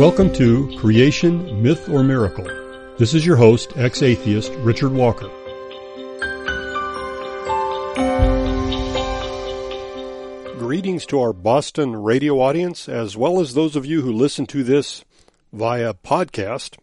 Welcome to Creation, Myth or Miracle. This is your host, ex-atheist Richard Walker. Greetings to our Boston radio audience, as well as those of you who listen to this via podcast.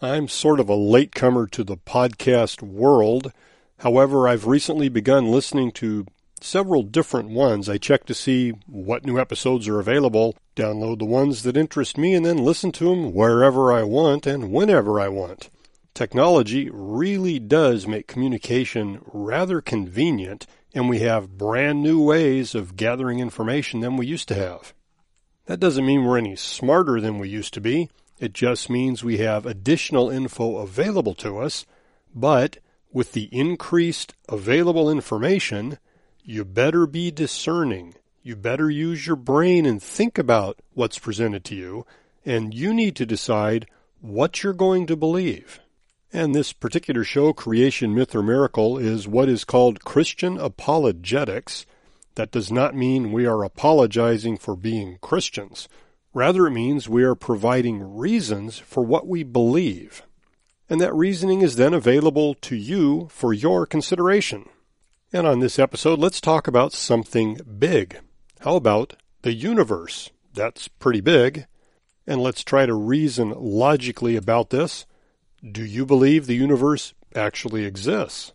I'm sort of a latecomer to the podcast world. However, I've recently begun listening to several different ones. I check to see what new episodes are available, download the ones that interest me, and then listen to them wherever I want and whenever I want. Technology really does make communication rather convenient, and we have brand new ways of gathering information than we used to have. That doesn't mean we're any smarter than we used to be. It just means we have additional info available to us, but with the increased available information, you better be discerning. You better use your brain and think about what's presented to you, and you need to decide what you're going to believe. And this particular show, Creation, Myth, or Miracle, is what is called Christian apologetics. That does not mean we are apologizing for being Christians. Rather, it means we are providing reasons for what we believe. And that reasoning is then available to you for your consideration. And on this episode, let's talk about something big. How about the universe? That's pretty big. And let's try to reason logically about this. Do you believe the universe actually exists?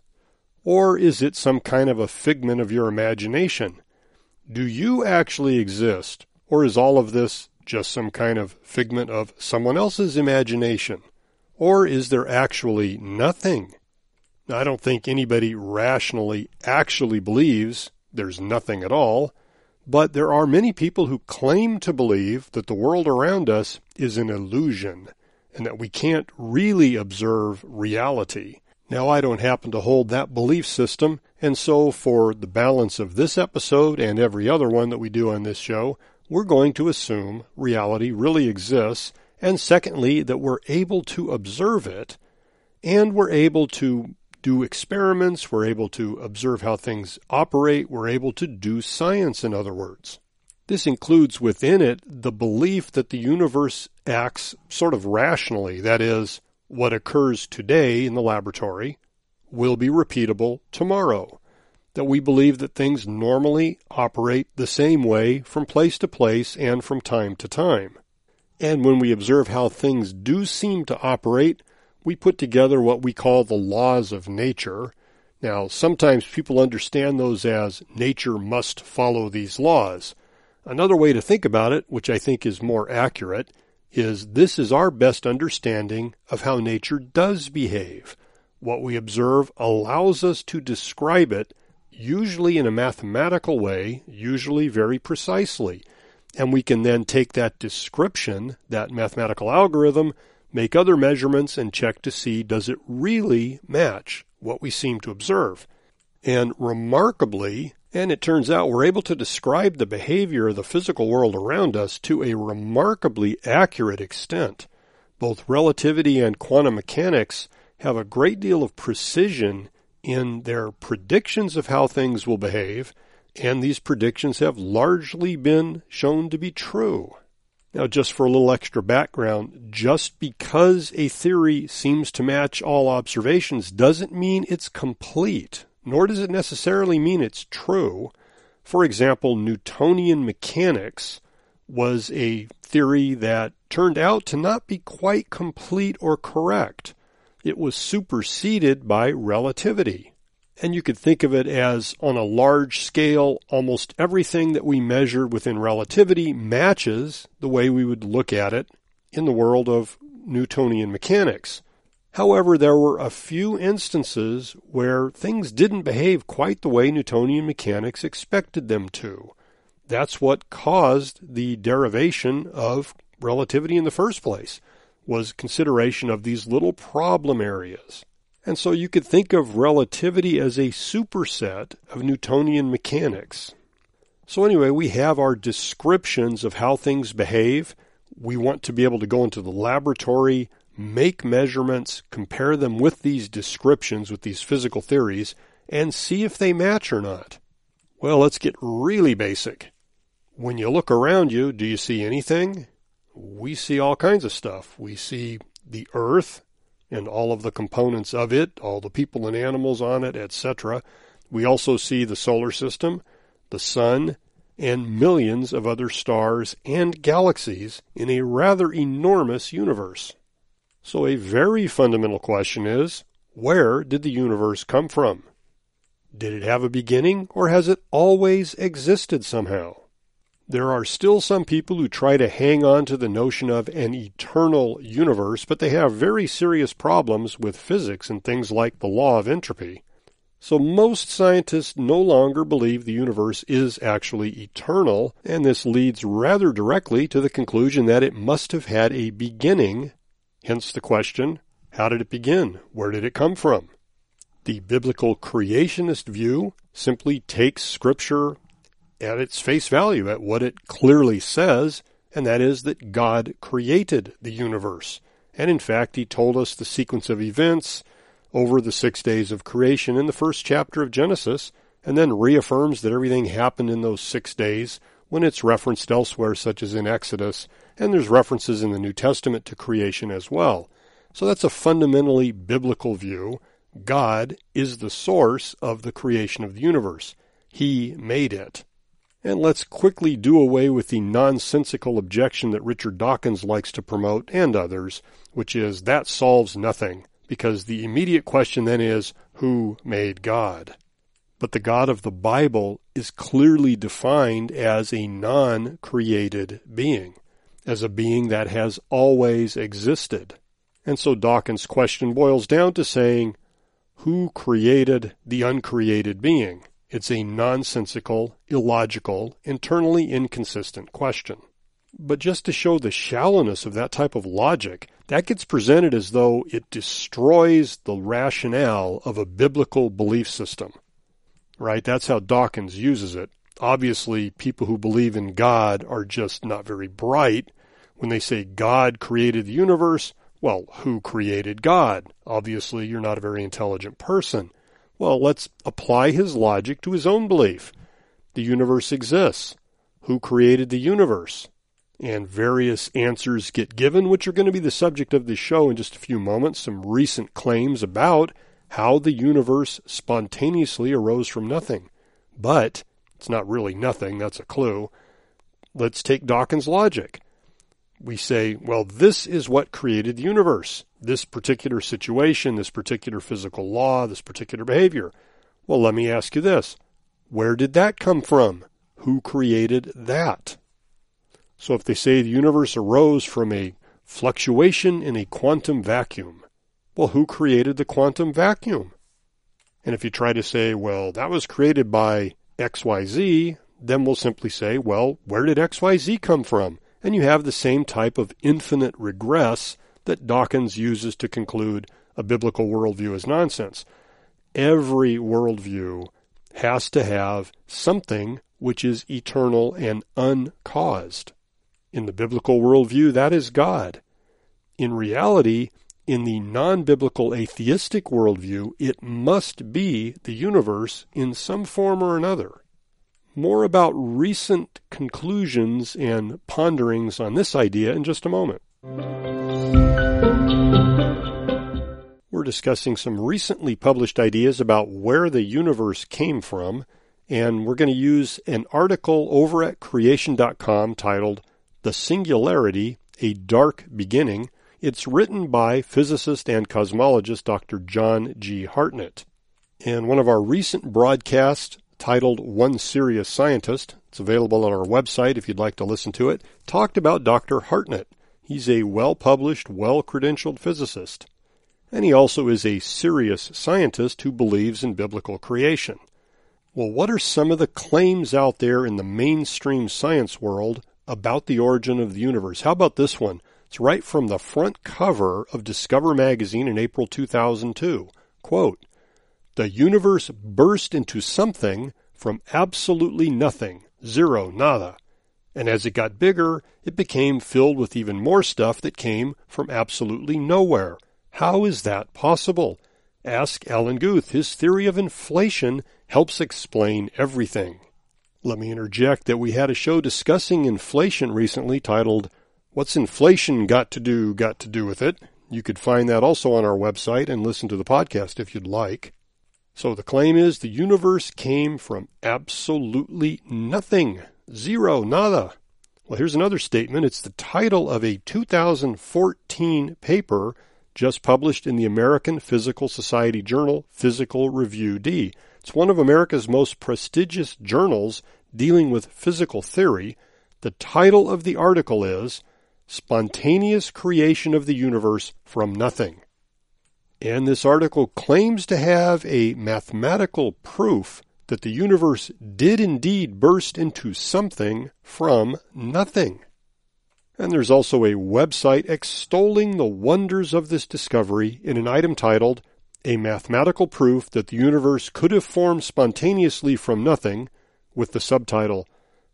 Or is it some kind of a figment of your imagination? Do you actually exist? Or is all of this just some kind of figment of someone else's imagination? Or is there actually nothing? I don't think anybody rationally actually believes there's nothing at all, but there are many people who claim to believe that the world around us is an illusion and that we can't really observe reality. Now, I don't happen to hold that belief system, and so for the balance of this episode and every other one that we do on this show, we're going to assume reality really exists, and secondly, that we're able to observe it, and we're able to do experiments, we're able to observe how things operate, we're able to do science, in other words. This includes within it the belief that the universe acts sort of rationally, that is, what occurs today in the laboratory will be repeatable tomorrow. That we believe that things normally operate the same way from place to place and from time to time. And when we observe how things do seem to operate, we put together what we call the laws of nature. Now, sometimes people understand those as nature must follow these laws. Another way to think about it, which I think is more accurate, is this is our best understanding of how nature does behave. What we observe allows us to describe it, usually in a mathematical way, usually very precisely. And we can then take that description, that mathematical algorithm, make other measurements and check to see does it really match what we seem to observe. And remarkably, and it turns out we're able to describe the behavior of the physical world around us to a remarkably accurate extent. Both relativity and quantum mechanics have a great deal of precision in their predictions of how things will behave, and these predictions have largely been shown to be true. Now, just for a little extra background, just because a theory seems to match all observations doesn't mean it's complete, nor does it necessarily mean it's true. For example, Newtonian mechanics was a theory that turned out to not be quite complete or correct. It was superseded by relativity. And you could think of it as on a large scale, almost everything that we measure within relativity matches the way we would look at it in the world of Newtonian mechanics. However, there were a few instances where things didn't behave quite the way Newtonian mechanics expected them to. That's what caused the derivation of relativity in the first place, was consideration of these little problem areas. And so you could think of relativity as a superset of Newtonian mechanics. So anyway, we have our descriptions of how things behave. We want to be able to go into the laboratory, make measurements, compare them with these descriptions, with these physical theories, and see if they match or not. Well, let's get really basic. When you look around you, do you see anything? we see all kinds of stuff. We see the earth and all of the components of it, all the people and animals on it, etc. We also see the solar system, the sun, and millions of other stars and galaxies in a rather enormous universe. So a very fundamental question is, where did the universe come from? Did it have a beginning, or has it always existed somehow? There are still some people who try to hang on to the notion of an eternal universe, but they have very serious problems with physics and things like the law of entropy. So most scientists no longer believe the universe is actually eternal, and this leads rather directly to the conclusion that it must have had a beginning. Hence the question, how did it begin? Where did it come from? The biblical creationist view simply takes scripture at its face value, at what it clearly says, and that is that God created the universe. And in fact, he told us the sequence of events over the six days of creation in the first chapter of Genesis, and then reaffirms that everything happened in those six days when it's referenced elsewhere, such as in Exodus, and there's references in the New Testament to creation as well. So that's a fundamentally biblical view. God is the source of the creation of the universe. He made it. And let's quickly do away with the nonsensical objection that Richard Dawkins likes to promote and others, which is that solves nothing, because the immediate question then is, who made God? But the God of the Bible is clearly defined as a non-created being, as a being that has always existed. And so Dawkins' question boils down to saying, who created the uncreated being? It's a nonsensical, illogical, internally inconsistent question. But just to show the shallowness of that type of logic, that gets presented as though it destroys the rationale of a biblical belief system. Right? That's how Dawkins uses it. Obviously, people who believe in God are just not very bright. When they say God created the universe, well, who created God? Obviously, you're not a very intelligent person. Well, let's apply his logic to his own belief. The universe exists. Who created the universe? And various answers get given, which are going to be the subject of this show in just a few moments. Some recent claims about how the universe spontaneously arose from nothing. But it's not really nothing, that's a clue. Let's take Dawkins' logic. We say, well, this is what created the universe this particular situation, this particular physical law, this particular behavior. Well, let me ask you this. Where did that come from? Who created that? So if they say the universe arose from a fluctuation in a quantum vacuum, well, who created the quantum vacuum? And if you try to say, well, that was created by XYZ, then we'll simply say, well, where did XYZ come from? And you have the same type of infinite regress that Dawkins uses to conclude a biblical worldview is nonsense. Every worldview has to have something which is eternal and uncaused. In the biblical worldview, that is God. In reality, in the non-biblical atheistic worldview, it must be the universe in some form or another. More about recent conclusions and ponderings on this idea in just a moment. We're discussing some recently published ideas about where the universe came from, and we're going to use an article over at creation.com titled The Singularity, A Dark Beginning. It's written by physicist and cosmologist Dr. John G. Hartnett. And one of our recent broadcasts titled One Serious Scientist, it's available on our website if you'd like to listen to it, talked about Dr. Hartnett. He's a well-published, well-credentialed physicist and he also is a serious scientist who believes in biblical creation. Well, what are some of the claims out there in the mainstream science world about the origin of the universe? How about this one? It's right from the front cover of Discover magazine in April 2002. Quote, The universe burst into something from absolutely nothing, zero, nada. And as it got bigger, it became filled with even more stuff that came from absolutely nowhere. How is that possible? Ask Alan Guth. His theory of inflation helps explain everything. Let me interject that we had a show discussing inflation recently titled, What's inflation got to do, got to do with it? You could find that also on our website and listen to the podcast if you'd like. So the claim is the universe came from absolutely nothing. Zero, nada. Well, here's another statement. It's the title of a 2014 paper just published in the American Physical Society journal, Physical Review D. It's one of America's most prestigious journals dealing with physical theory. The title of the article is Spontaneous Creation of the Universe from Nothing. And this article claims to have a mathematical proof that the universe did indeed burst into something from nothing. And there's also a website extolling the wonders of this discovery in an item titled A Mathematical Proof that the Universe Could Have Formed Spontaneously from Nothing, with the subtitle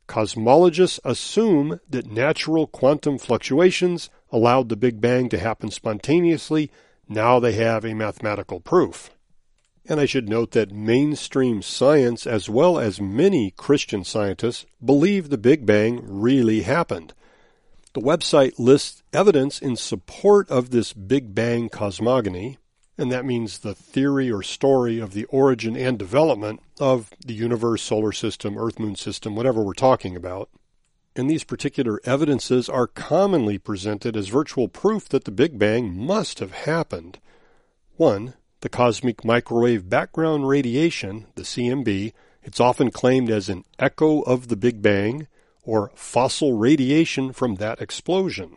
Cosmologists Assume that Natural Quantum Fluctuations Allowed the Big Bang to Happen Spontaneously. Now they have a mathematical proof. And I should note that mainstream science, as well as many Christian scientists, believe the Big Bang really happened. The website lists evidence in support of this Big Bang cosmogony, and that means the theory or story of the origin and development of the universe, solar system, Earth Moon system, whatever we're talking about. And these particular evidences are commonly presented as virtual proof that the Big Bang must have happened. One, the cosmic microwave background radiation, the CMB, it's often claimed as an echo of the Big Bang or fossil radiation from that explosion.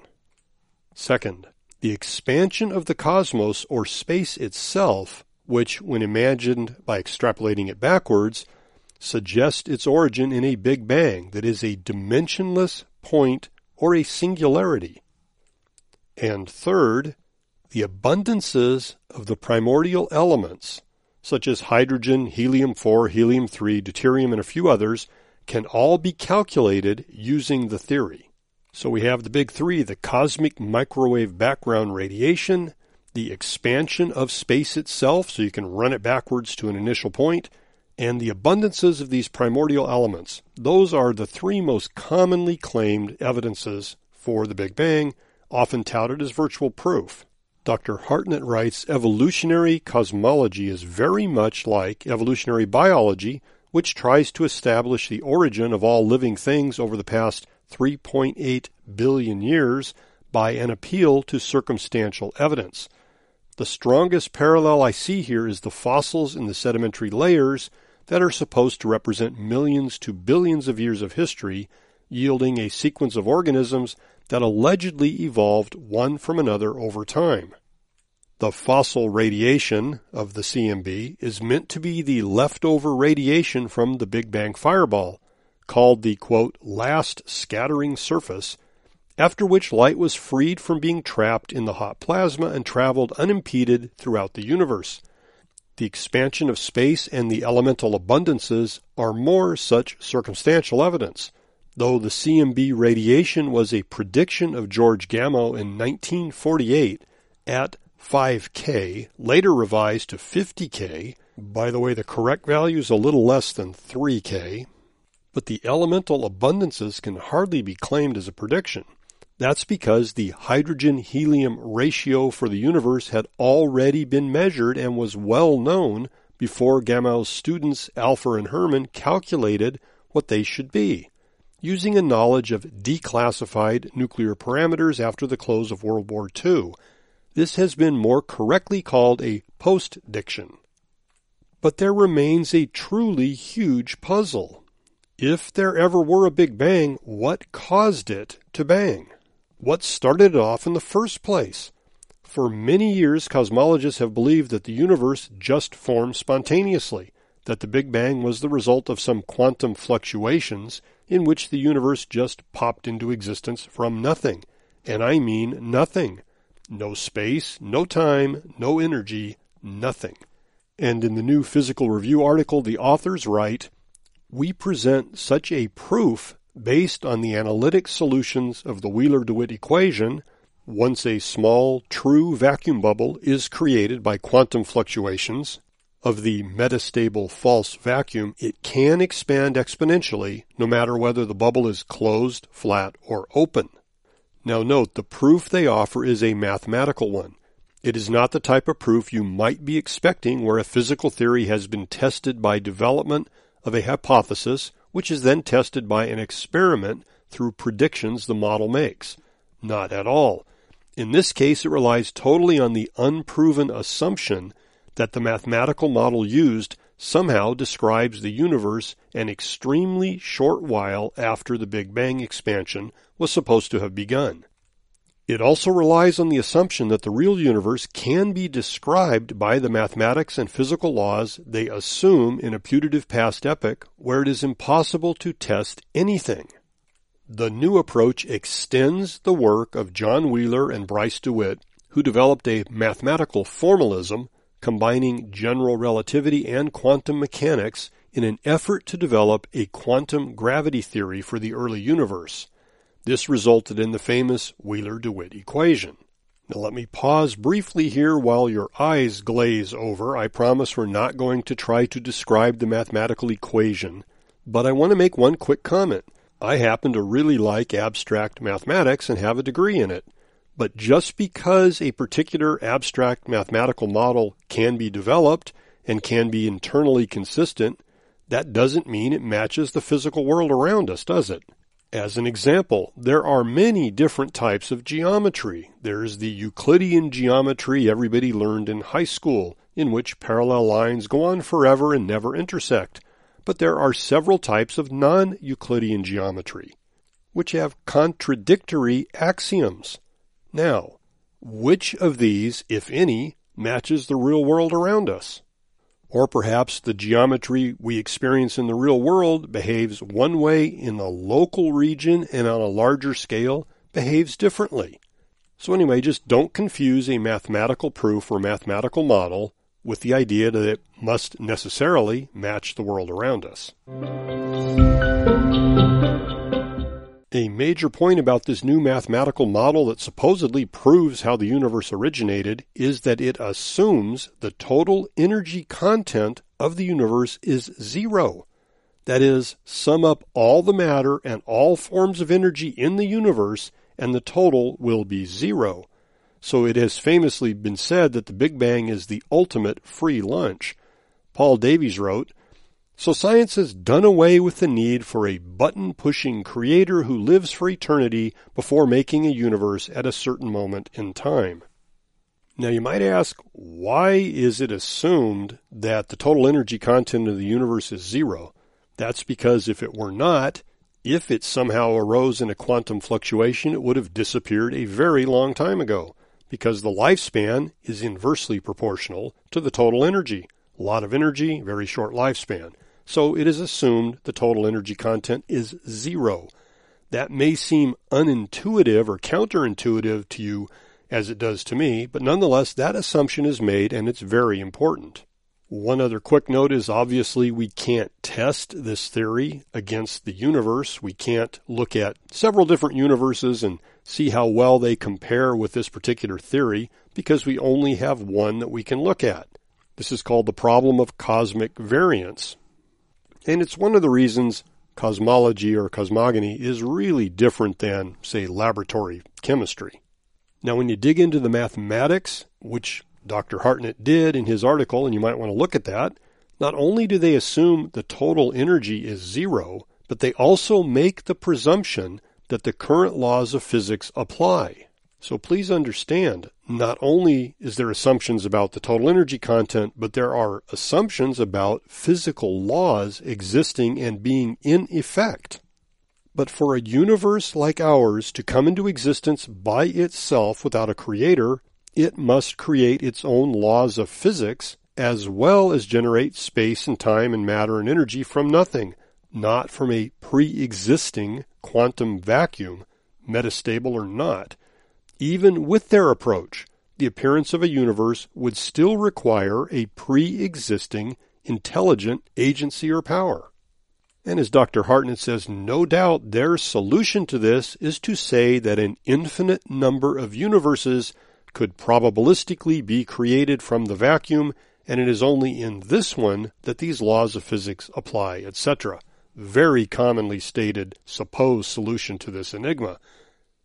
Second, the expansion of the cosmos or space itself, which, when imagined by extrapolating it backwards, suggests its origin in a Big Bang that is a dimensionless point or a singularity. And third, the abundances of the primordial elements, such as hydrogen, helium-4, helium-3, deuterium, and a few others, can all be calculated using the theory. So we have the big three, the cosmic microwave background radiation, the expansion of space itself, so you can run it backwards to an initial point, and the abundances of these primordial elements. Those are the three most commonly claimed evidences for the Big Bang, often touted as virtual proof. Dr. Hartnett writes evolutionary cosmology is very much like evolutionary biology, which tries to establish the origin of all living things over the past 3.8 billion years by an appeal to circumstantial evidence. The strongest parallel I see here is the fossils in the sedimentary layers that are supposed to represent millions to billions of years of history, yielding a sequence of organisms that allegedly evolved one from another over time. The fossil radiation of the CMB is meant to be the leftover radiation from the Big Bang fireball, called the quote, last scattering surface, after which light was freed from being trapped in the hot plasma and traveled unimpeded throughout the universe. The expansion of space and the elemental abundances are more such circumstantial evidence though the CMB radiation was a prediction of George Gamow in 1948 at 5K, later revised to 50K. By the way, the correct value is a little less than 3K. But the elemental abundances can hardly be claimed as a prediction. That's because the hydrogen helium ratio for the universe had already been measured and was well known before Gamow's students Alpher and Herman calculated what they should be using a knowledge of declassified nuclear parameters after the close of World War II. This has been more correctly called a postdiction. But there remains a truly huge puzzle. If there ever were a Big Bang, what caused it to bang? What started it off in the first place? For many years, cosmologists have believed that the universe just formed spontaneously, that the Big Bang was the result of some quantum fluctuations in which the universe just popped into existence from nothing. And I mean nothing. No space, no time, no energy, nothing. And in the new Physical Review article, the authors write, We present such a proof based on the analytic solutions of the Wheeler-DeWitt equation once a small, true vacuum bubble is created by quantum fluctuations, of the metastable false vacuum, it can expand exponentially no matter whether the bubble is closed, flat, or open. Now note, the proof they offer is a mathematical one. It is not the type of proof you might be expecting where a physical theory has been tested by development of a hypothesis, which is then tested by an experiment through predictions the model makes. Not at all. In this case, it relies totally on the unproven assumption that the mathematical model used somehow describes the universe an extremely short while after the Big Bang expansion was supposed to have begun. It also relies on the assumption that the real universe can be described by the mathematics and physical laws they assume in a putative past epoch where it is impossible to test anything. The new approach extends the work of John Wheeler and Bryce DeWitt, who developed a mathematical formalism combining general relativity and quantum mechanics in an effort to develop a quantum gravity theory for the early universe. This resulted in the famous Wheeler-DeWitt equation. Now let me pause briefly here while your eyes glaze over. I promise we're not going to try to describe the mathematical equation, but I want to make one quick comment. I happen to really like abstract mathematics and have a degree in it. But just because a particular abstract mathematical model can be developed and can be internally consistent, that doesn't mean it matches the physical world around us, does it? As an example, there are many different types of geometry. There's the Euclidean geometry everybody learned in high school, in which parallel lines go on forever and never intersect. But there are several types of non-Euclidean geometry, which have contradictory axioms. Now, which of these, if any, matches the real world around us? Or perhaps the geometry we experience in the real world behaves one way in a local region and on a larger scale behaves differently. So anyway, just don't confuse a mathematical proof or mathematical model with the idea that it must necessarily match the world around us. A major point about this new mathematical model that supposedly proves how the universe originated is that it assumes the total energy content of the universe is zero. That is, sum up all the matter and all forms of energy in the universe and the total will be zero. So it has famously been said that the Big Bang is the ultimate free lunch. Paul Davies wrote, so science has done away with the need for a button pushing creator who lives for eternity before making a universe at a certain moment in time. Now you might ask, why is it assumed that the total energy content of the universe is zero? That's because if it were not, if it somehow arose in a quantum fluctuation, it would have disappeared a very long time ago, because the lifespan is inversely proportional to the total energy. A lot of energy, very short lifespan. So it is assumed the total energy content is zero. That may seem unintuitive or counterintuitive to you as it does to me, but nonetheless that assumption is made and it's very important. One other quick note is obviously we can't test this theory against the universe. We can't look at several different universes and see how well they compare with this particular theory because we only have one that we can look at. This is called the problem of cosmic variance. And it's one of the reasons cosmology or cosmogony is really different than, say, laboratory chemistry. Now, when you dig into the mathematics, which Dr. Hartnett did in his article, and you might want to look at that, not only do they assume the total energy is zero, but they also make the presumption that the current laws of physics apply. So please understand, not only is there assumptions about the total energy content, but there are assumptions about physical laws existing and being in effect. But for a universe like ours to come into existence by itself without a creator, it must create its own laws of physics as well as generate space and time and matter and energy from nothing, not from a pre-existing quantum vacuum, metastable or not. Even with their approach, the appearance of a universe would still require a pre-existing intelligent agency or power. And as Dr. Hartnett says, no doubt their solution to this is to say that an infinite number of universes could probabilistically be created from the vacuum, and it is only in this one that these laws of physics apply, etc. Very commonly stated supposed solution to this enigma.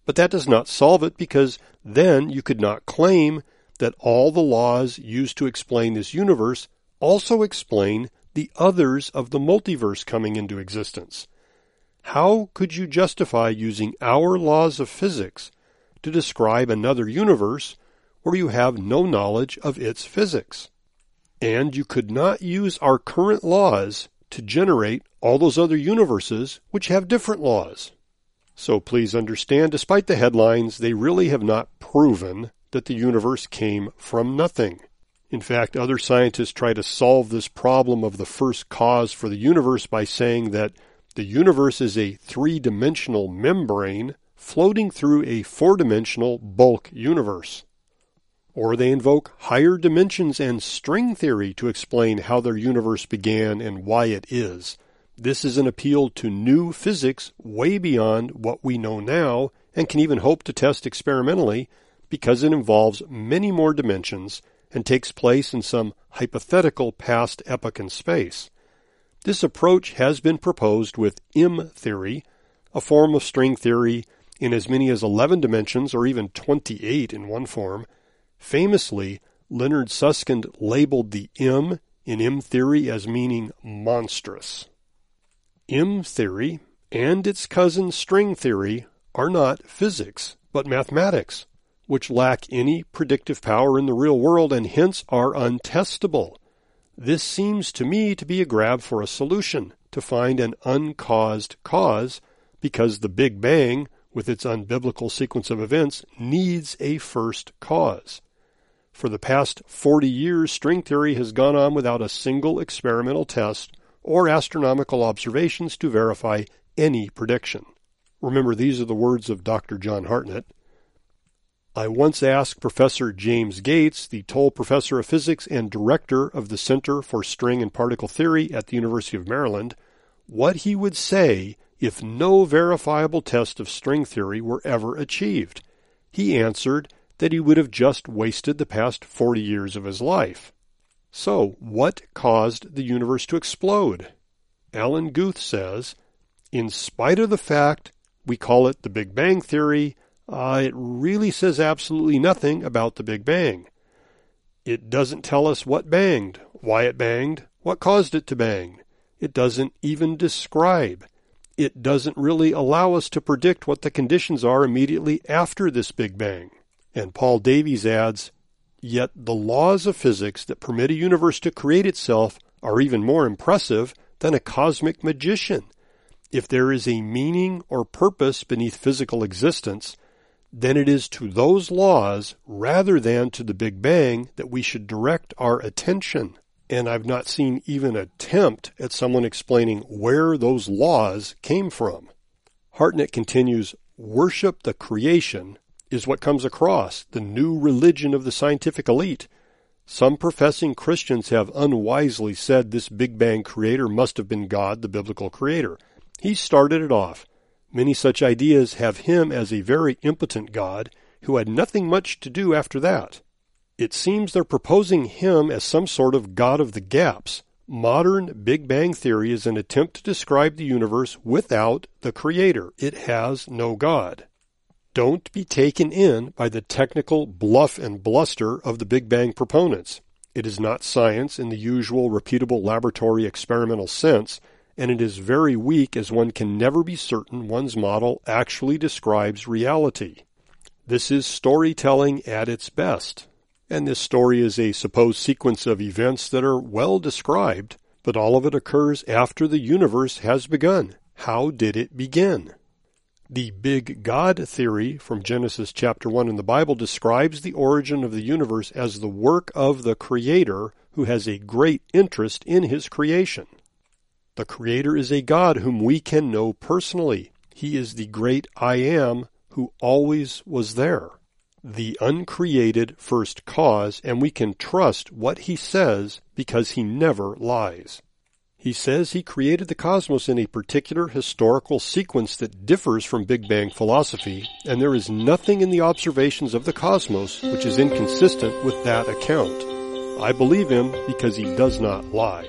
But that does not solve it because then you could not claim that all the laws used to explain this universe also explain the others of the multiverse coming into existence. How could you justify using our laws of physics to describe another universe where you have no knowledge of its physics? And you could not use our current laws to generate all those other universes which have different laws. So please understand, despite the headlines, they really have not proven that the universe came from nothing. In fact, other scientists try to solve this problem of the first cause for the universe by saying that the universe is a three-dimensional membrane floating through a four-dimensional bulk universe. Or they invoke higher dimensions and string theory to explain how their universe began and why it is. This is an appeal to new physics way beyond what we know now and can even hope to test experimentally because it involves many more dimensions and takes place in some hypothetical past epoch in space. This approach has been proposed with M theory, a form of string theory in as many as 11 dimensions or even 28 in one form. Famously, Leonard Susskind labeled the M in M theory as meaning monstrous. M theory and its cousin string theory are not physics, but mathematics, which lack any predictive power in the real world and hence are untestable. This seems to me to be a grab for a solution, to find an uncaused cause, because the Big Bang, with its unbiblical sequence of events, needs a first cause. For the past 40 years, string theory has gone on without a single experimental test or astronomical observations to verify any prediction. Remember, these are the words of Dr. John Hartnett. I once asked Professor James Gates, the Toll Professor of Physics and Director of the Center for String and Particle Theory at the University of Maryland, what he would say if no verifiable test of string theory were ever achieved. He answered that he would have just wasted the past 40 years of his life. So, what caused the universe to explode? Alan Guth says, in spite of the fact we call it the Big Bang Theory, uh, it really says absolutely nothing about the Big Bang. It doesn't tell us what banged, why it banged, what caused it to bang. It doesn't even describe. It doesn't really allow us to predict what the conditions are immediately after this Big Bang. And Paul Davies adds, Yet the laws of physics that permit a universe to create itself are even more impressive than a cosmic magician. If there is a meaning or purpose beneath physical existence, then it is to those laws rather than to the Big Bang that we should direct our attention. And I've not seen even attempt at someone explaining where those laws came from. Hartnett continues, worship the creation is what comes across, the new religion of the scientific elite. Some professing Christians have unwisely said this Big Bang creator must have been God, the biblical creator. He started it off. Many such ideas have him as a very impotent God who had nothing much to do after that. It seems they're proposing him as some sort of God of the gaps. Modern Big Bang theory is an attempt to describe the universe without the creator. It has no God. Don't be taken in by the technical bluff and bluster of the Big Bang proponents. It is not science in the usual repeatable laboratory experimental sense and it is very weak as one can never be certain one's model actually describes reality. This is storytelling at its best, and this story is a supposed sequence of events that are well described, but all of it occurs after the universe has begun. How did it begin? The big God theory from Genesis chapter 1 in the Bible describes the origin of the universe as the work of the Creator who has a great interest in his creation. The Creator is a God whom we can know personally. He is the great I am who always was there. The uncreated first cause, and we can trust what he says because he never lies. He says he created the cosmos in a particular historical sequence that differs from Big Bang philosophy, and there is nothing in the observations of the cosmos which is inconsistent with that account. I believe him because he does not lie.